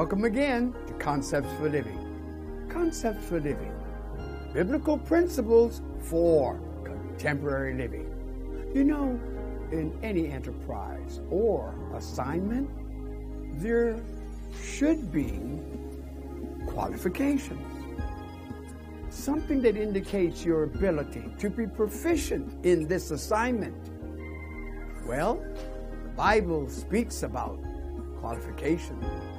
Welcome again to Concepts for Living. Concepts for Living. Biblical principles for contemporary living. You know, in any enterprise or assignment, there should be qualifications. Something that indicates your ability to be proficient in this assignment. Well, the Bible speaks about qualification for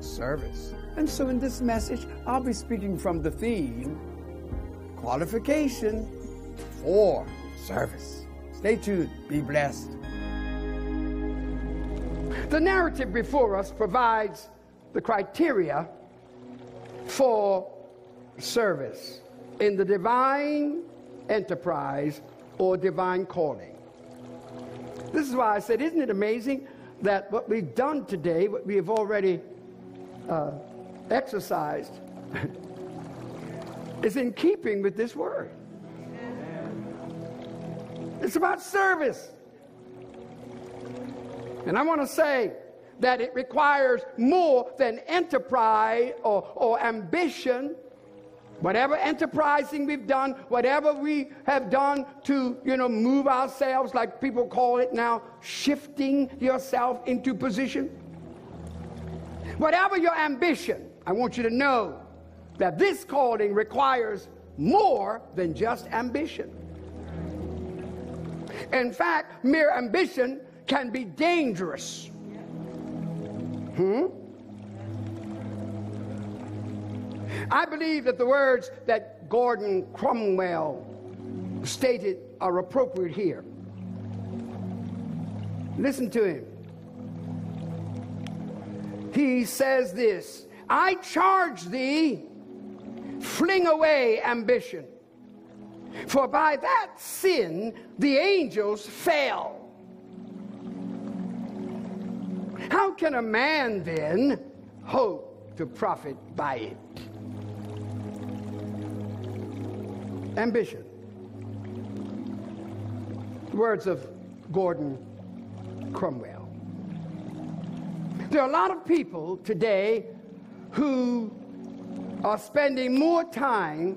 service. And so in this message, I'll be speaking from the theme qualification for service. Stay tuned. Be blessed. The narrative before us provides the criteria for service in the divine enterprise or divine calling. This is why I said, isn't it amazing that what we've done today, what we have already uh, exercised, is in keeping with this word? It's about service. And I want to say that it requires more than enterprise or, or ambition. Whatever enterprising we've done, whatever we have done to, you know, move ourselves, like people call it now, shifting yourself into position. Whatever your ambition, I want you to know that this calling requires more than just ambition. In fact, mere ambition can be dangerous. Hmm? I believe that the words that Gordon Cromwell stated are appropriate here. Listen to him. He says this I charge thee, fling away ambition for by that sin the angels fell. How can a man then hope to profit by it? Ambition. Words of Gordon Cromwell. There are a lot of people today who are spending more time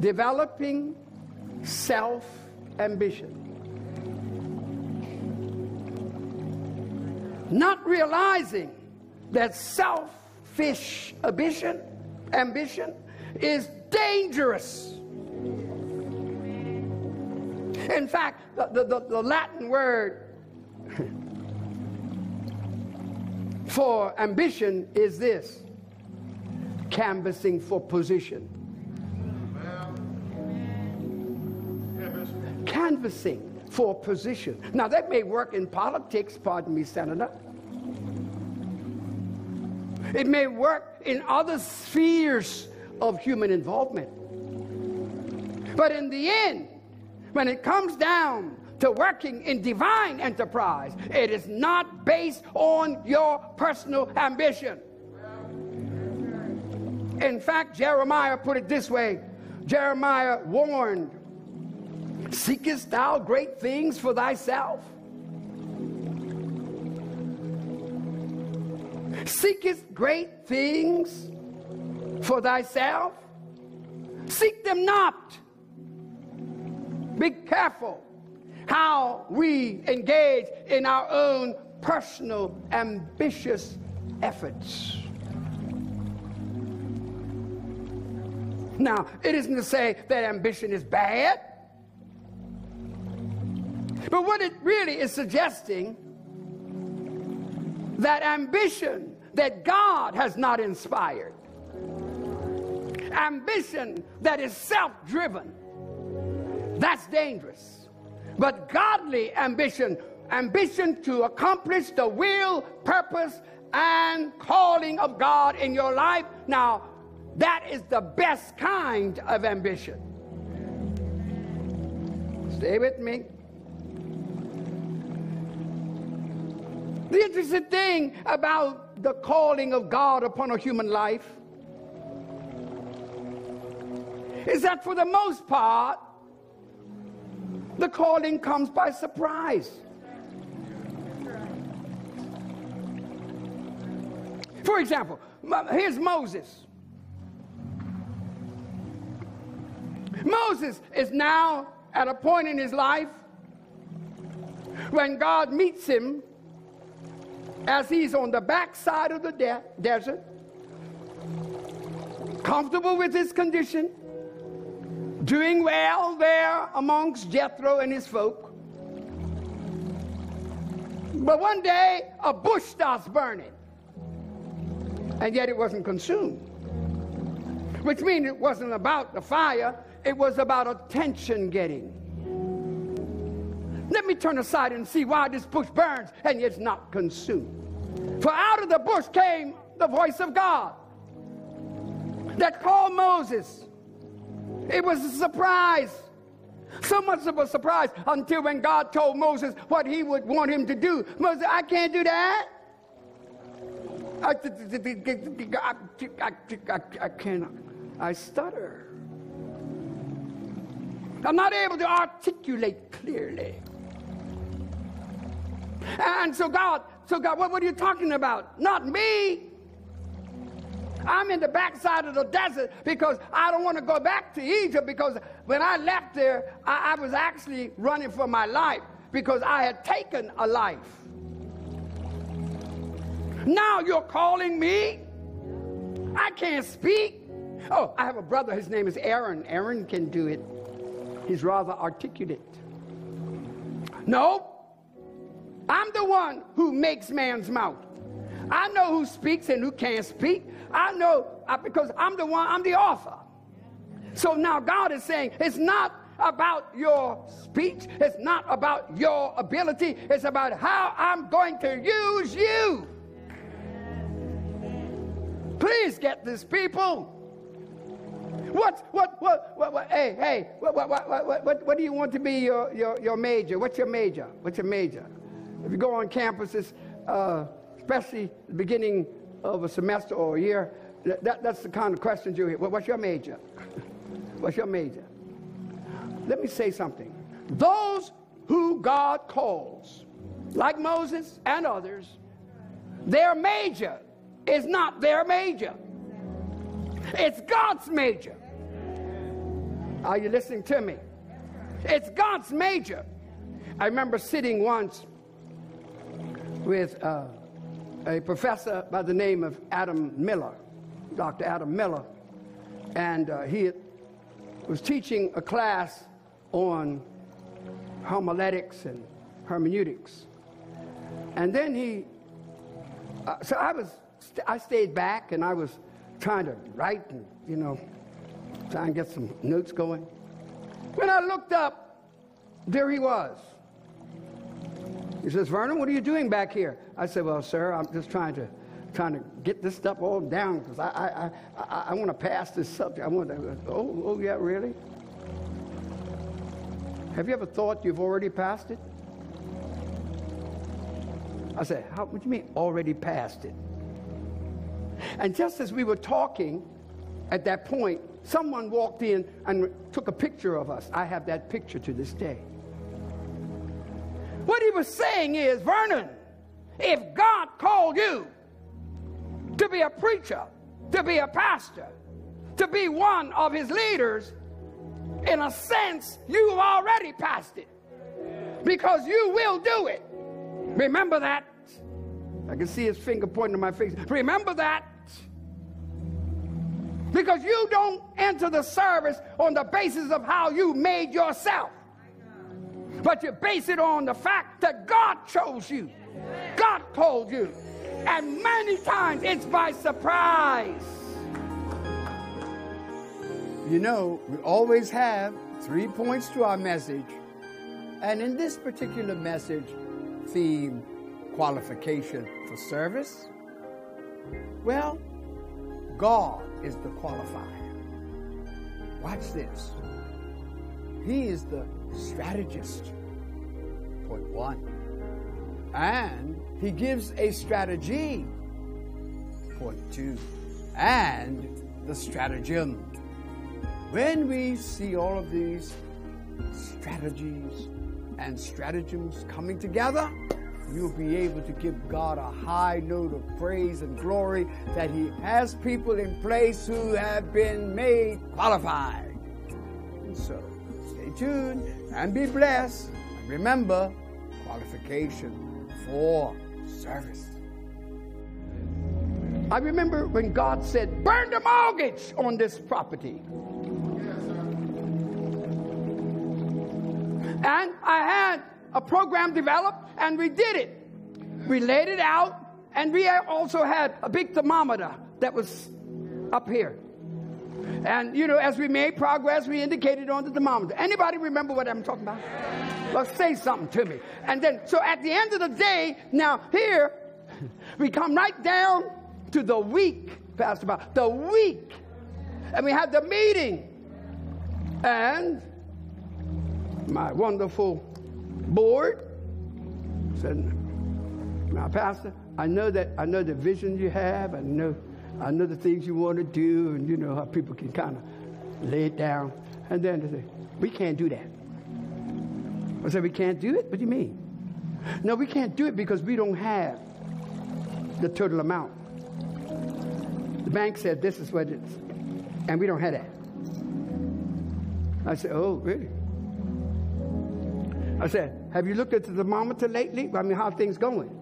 developing self ambition. Not realizing that selfish ambition, ambition is dangerous. In fact, the, the, the Latin word for ambition is this canvassing for position. canvassing for position. Now, that may work in politics, pardon me, Senator. It may work in other spheres of human involvement. But in the end, when it comes down to working in divine enterprise, it is not based on your personal ambition. In fact, Jeremiah put it this way Jeremiah warned Seekest thou great things for thyself? Seekest great things for thyself? Seek them not. Be careful how we engage in our own personal ambitious efforts. Now, it isn't to say that ambition is bad. But what it really is suggesting that ambition that God has not inspired, ambition that is self driven, that's dangerous. But godly ambition, ambition to accomplish the will, purpose, and calling of God in your life, now that is the best kind of ambition. Stay with me. The interesting thing about the calling of God upon a human life is that for the most part, the calling comes by surprise. For example, here's Moses. Moses is now at a point in his life when God meets him as he's on the backside of the de- desert, comfortable with his condition, doing well there amongst Jethro and his folk. But one day, a bush starts burning, and yet it wasn't consumed. Which means it wasn't about the fire, it was about attention getting. Let me turn aside and see why this bush burns and it's not consumed. For out of the bush came the voice of God that called Moses. It was a surprise. So much of a surprise until when God told Moses what he would want him to do. Moses, I can't do that. I, I, I, I cannot. I stutter. I'm not able to articulate clearly. And so God, so God, what, what are you talking about? Not me. I'm in the backside of the desert because I don't want to go back to Egypt because when I left there, I, I was actually running for my life because I had taken a life. Now you're calling me? I can't speak. Oh, I have a brother. His name is Aaron. Aaron can do it. He's rather articulate. No, I'm the one who makes man's mouth. I know who speaks and who can't speak. I know uh, because I'm the one, I'm the author. So now God is saying it's not about your speech, it's not about your ability, it's about how I'm going to use you. Please get this, people. What, what, what, what, what hey, hey, what, what, what, what, what, what do you want to be your, your, your major? What's your major? What's your major? If you go on campuses, uh, especially the beginning of a semester or a year, that, that's the kind of questions you hear. What's your major? What's your major? Let me say something. Those who God calls, like Moses and others, their major is not their major. It's God's major. Are you listening to me? It's God's major. I remember sitting once with uh, a professor by the name of Adam Miller, Dr. Adam Miller, and uh, he was teaching a class on homiletics and hermeneutics. And then he, uh, so I was, I stayed back and I was trying to write and, you know, try and get some notes going. When I looked up, there he was. He says, Vernon, what are you doing back here? I said, Well, sir, I'm just trying to trying to get this stuff all down because I, I, I, I want to pass this subject. I want to, oh, oh, yeah, really? Have you ever thought you've already passed it? I said, How, what do you mean already passed it? And just as we were talking at that point, someone walked in and took a picture of us. I have that picture to this day. What he was saying is, Vernon, if God called you to be a preacher, to be a pastor, to be one of his leaders, in a sense, you've already passed it. Because you will do it. Remember that. I can see his finger pointing to my face. Remember that. Because you don't enter the service on the basis of how you made yourself, but you base it on the fact that God chose you, God called you. And many times it's by surprise. You know, we always have three points to our message. And in this particular message, theme qualification for service, well, God is the qualifier. Watch this. He is the strategist. Point one. And he gives a strategy. Point two. And the stratagem. When we see all of these strategies and stratagems coming together, you'll be able to give God a high note of praise and glory that He has people in place who have been made qualified. And so, stay tuned and be blessed. And remember, qualification for service. I remember when God said, burn the mortgage on this property. and I had a program developed and we did it. We laid it out and we also had a big thermometer that was up here. And you know, as we made progress, we indicated on the thermometer. Anybody remember what I'm talking about? Well, say something to me. And then, so at the end of the day, now here, we come right down to the week, Pastor Bob, the week. And we had the meeting. And my wonderful board said, Now, Pastor, I know that I know the vision you have, I know I know the things you want to do, and you know how people can kind of lay it down. And then they say, We can't do that. I said, We can't do it? What do you mean? No, we can't do it because we don't have the total amount. The bank said this is what it is, and we don't have that. I said, Oh, really? I said, Have you looked at the thermometer lately? I mean, how things going?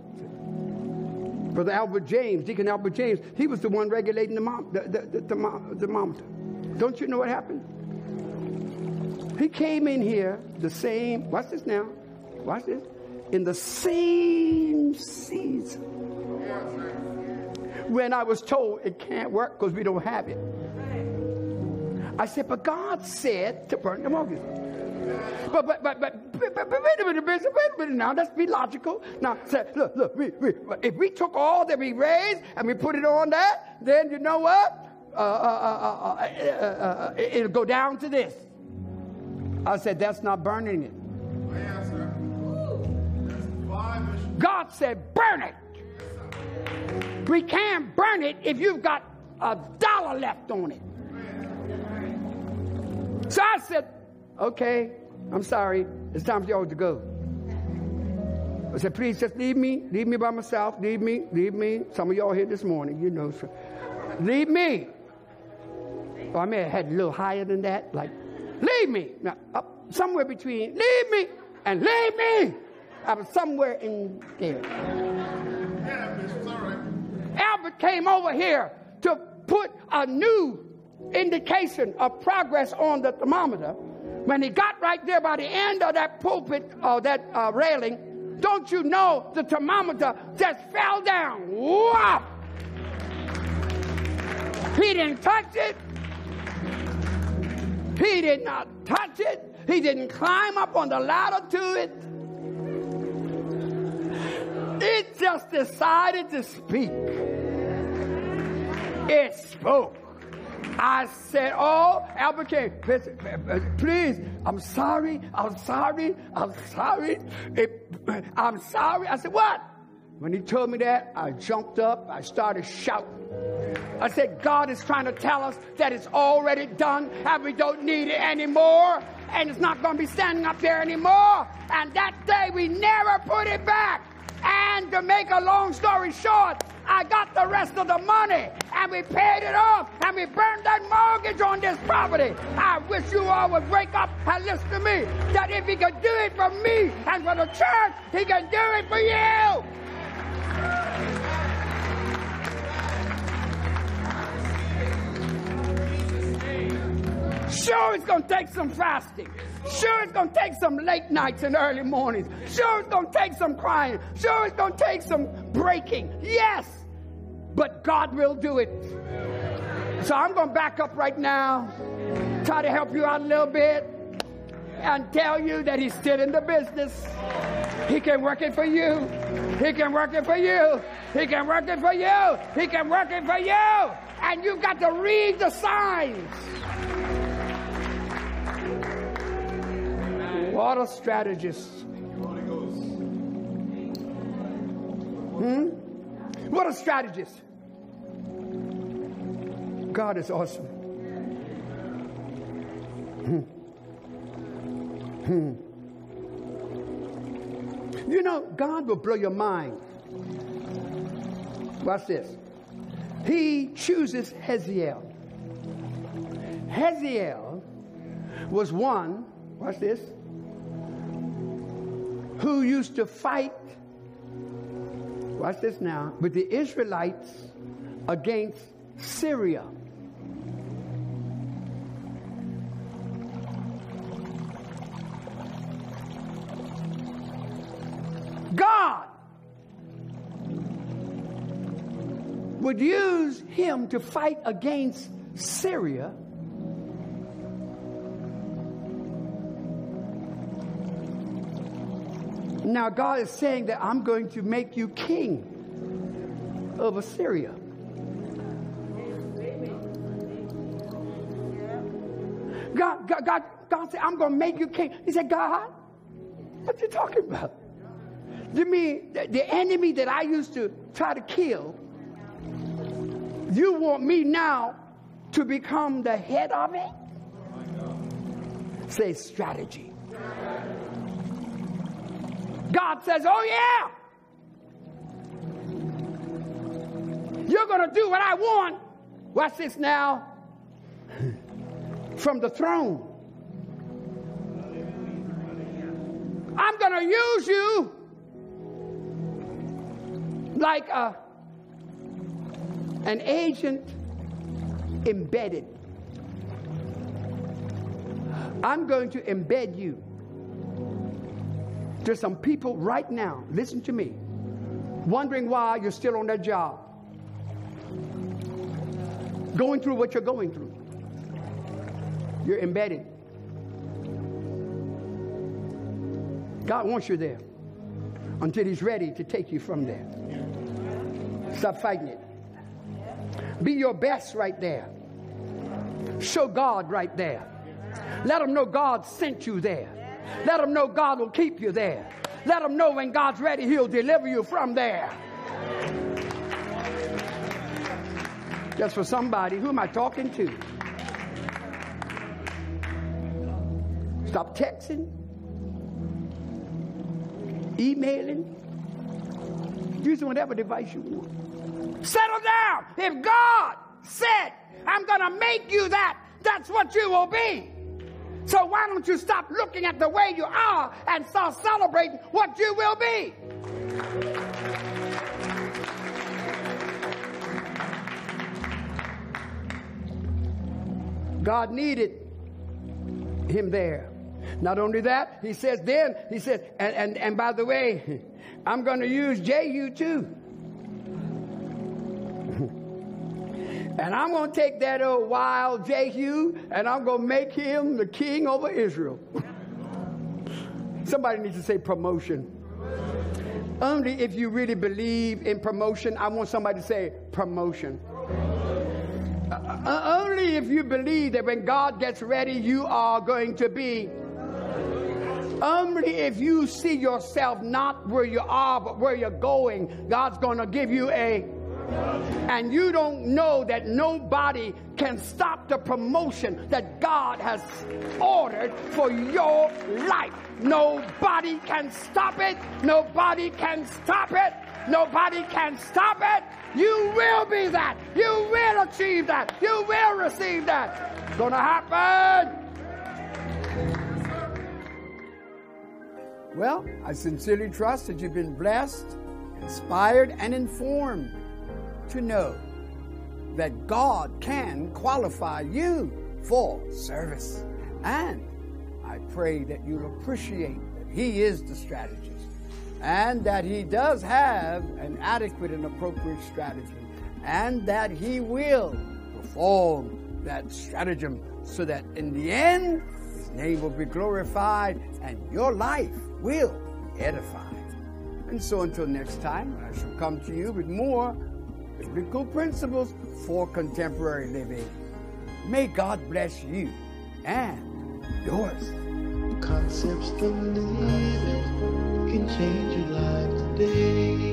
Brother Albert James, Deacon Albert James, he was the one regulating the, mom, the, the, the, thermometer. Don't you know what happened? He came in here the same, watch this now, watch this, in the same season. When I was told it can't work because we don't have it. I said, but God said to burn the mortgage. But, but, but, but, but, but, wait a minute, Bishop, wait a minute now. Let's be logical. Now, say, look, look, we, we, if we took all that we raised and we put it on that, then you know what? Uh, uh, uh, uh it'll go down to this. I said, that's not burning it. God said, burn it. We can't burn it if you've got a dollar left on it. So I said, okay, I'm sorry. It's time for y'all to go. I said, please just leave me. Leave me by myself. Leave me. Leave me. Some of y'all here this morning, you know. So leave me. Or I may have had a little higher than that. Like, leave me. Now, up somewhere between leave me and leave me. I was somewhere in there. Albert came over here to put a new indication of progress on the thermometer when he got right there by the end of that pulpit or that uh, railing, don't you know the thermometer just fell down? Wow! He didn't touch it. He did not touch it. He didn't climb up on the ladder to it. It just decided to speak. It spoke. I said, Oh, Albuquerque, please, I'm sorry, I'm sorry, I'm sorry, I'm sorry. I said, What? When he told me that, I jumped up, I started shouting. I said, God is trying to tell us that it's already done and we don't need it anymore and it's not going to be standing up there anymore. And that day we never put it back. And to make a long story short, I got the rest of the money and we paid it off and we burned that mortgage on this property. I wish you all would wake up and listen to me that if he could do it for me and for the church, he can do it for you. Sure, it's going to take some fasting. Sure, it's going to take some late nights and early mornings. Sure, it's going to take some crying. Sure, it's going to take some breaking. Yes, but God will do it. So I'm going to back up right now, try to help you out a little bit, and tell you that He's still in the business. He can work it for you. He can work it for you. He can work it for you. He can work it for you. And you've got to read the signs. What a strategist. Hmm? What a strategist. God is awesome. Hmm. Hmm. You know, God will blow your mind. Watch this. He chooses Hazael. Hazael was one, watch this, who used to fight, watch this now, with the Israelites against Syria. God would use him to fight against Syria. Now, God is saying that I'm going to make you king of Assyria. God, God, God, God said, I'm going to make you king. He said, God, what you talking about? You mean the, the enemy that I used to try to kill, you want me now to become the head of it? Say strategy. God says, Oh, yeah. You're going to do what I want. Watch this now. From the throne. I'm going to use you like a, an agent embedded. I'm going to embed you. There's some people right now, listen to me, wondering why you're still on that job, going through what you're going through. You're embedded. God wants you there until He's ready to take you from there. Stop fighting it. Be your best right there. Show God right there. Let them know God sent you there. Let them know God will keep you there. Let them know when God's ready, He'll deliver you from there. Just for somebody, who am I talking to? Stop texting, emailing, using whatever device you want. Settle down. If God said, I'm going to make you that, that's what you will be. So why don't you stop looking at the way you are and start celebrating what you will be? God needed him there. Not only that, he says then, he says, and, and, and by the way, I'm going to use Jehu too. And I'm going to take that old wild Jehu and I'm going to make him the king over Israel. Somebody needs to say promotion. Only if you really believe in promotion, I want somebody to say promotion. Uh, uh only if you believe that when God gets ready, you are going to be only if you see yourself not where you are, but where you're going, God's going to give you a. And you don't know that nobody can stop the promotion that God has ordered for your life. Nobody can stop it. Nobody can stop it. Nobody can stop it. You will be that. You will achieve that. You will receive that. It's to happen. Well, I sincerely trust that you've been blessed, inspired, and informed to know that God can qualify you for service. And I pray that you'll appreciate that He is the strategist and that He does have an adequate and appropriate strategy and that He will perform that stratagem so that in the end, His name will be glorified and your life will be edified. And so until next time, I shall come to you with more biblical principles for contemporary living. May God bless you and yours. Concepts of living can change your life today.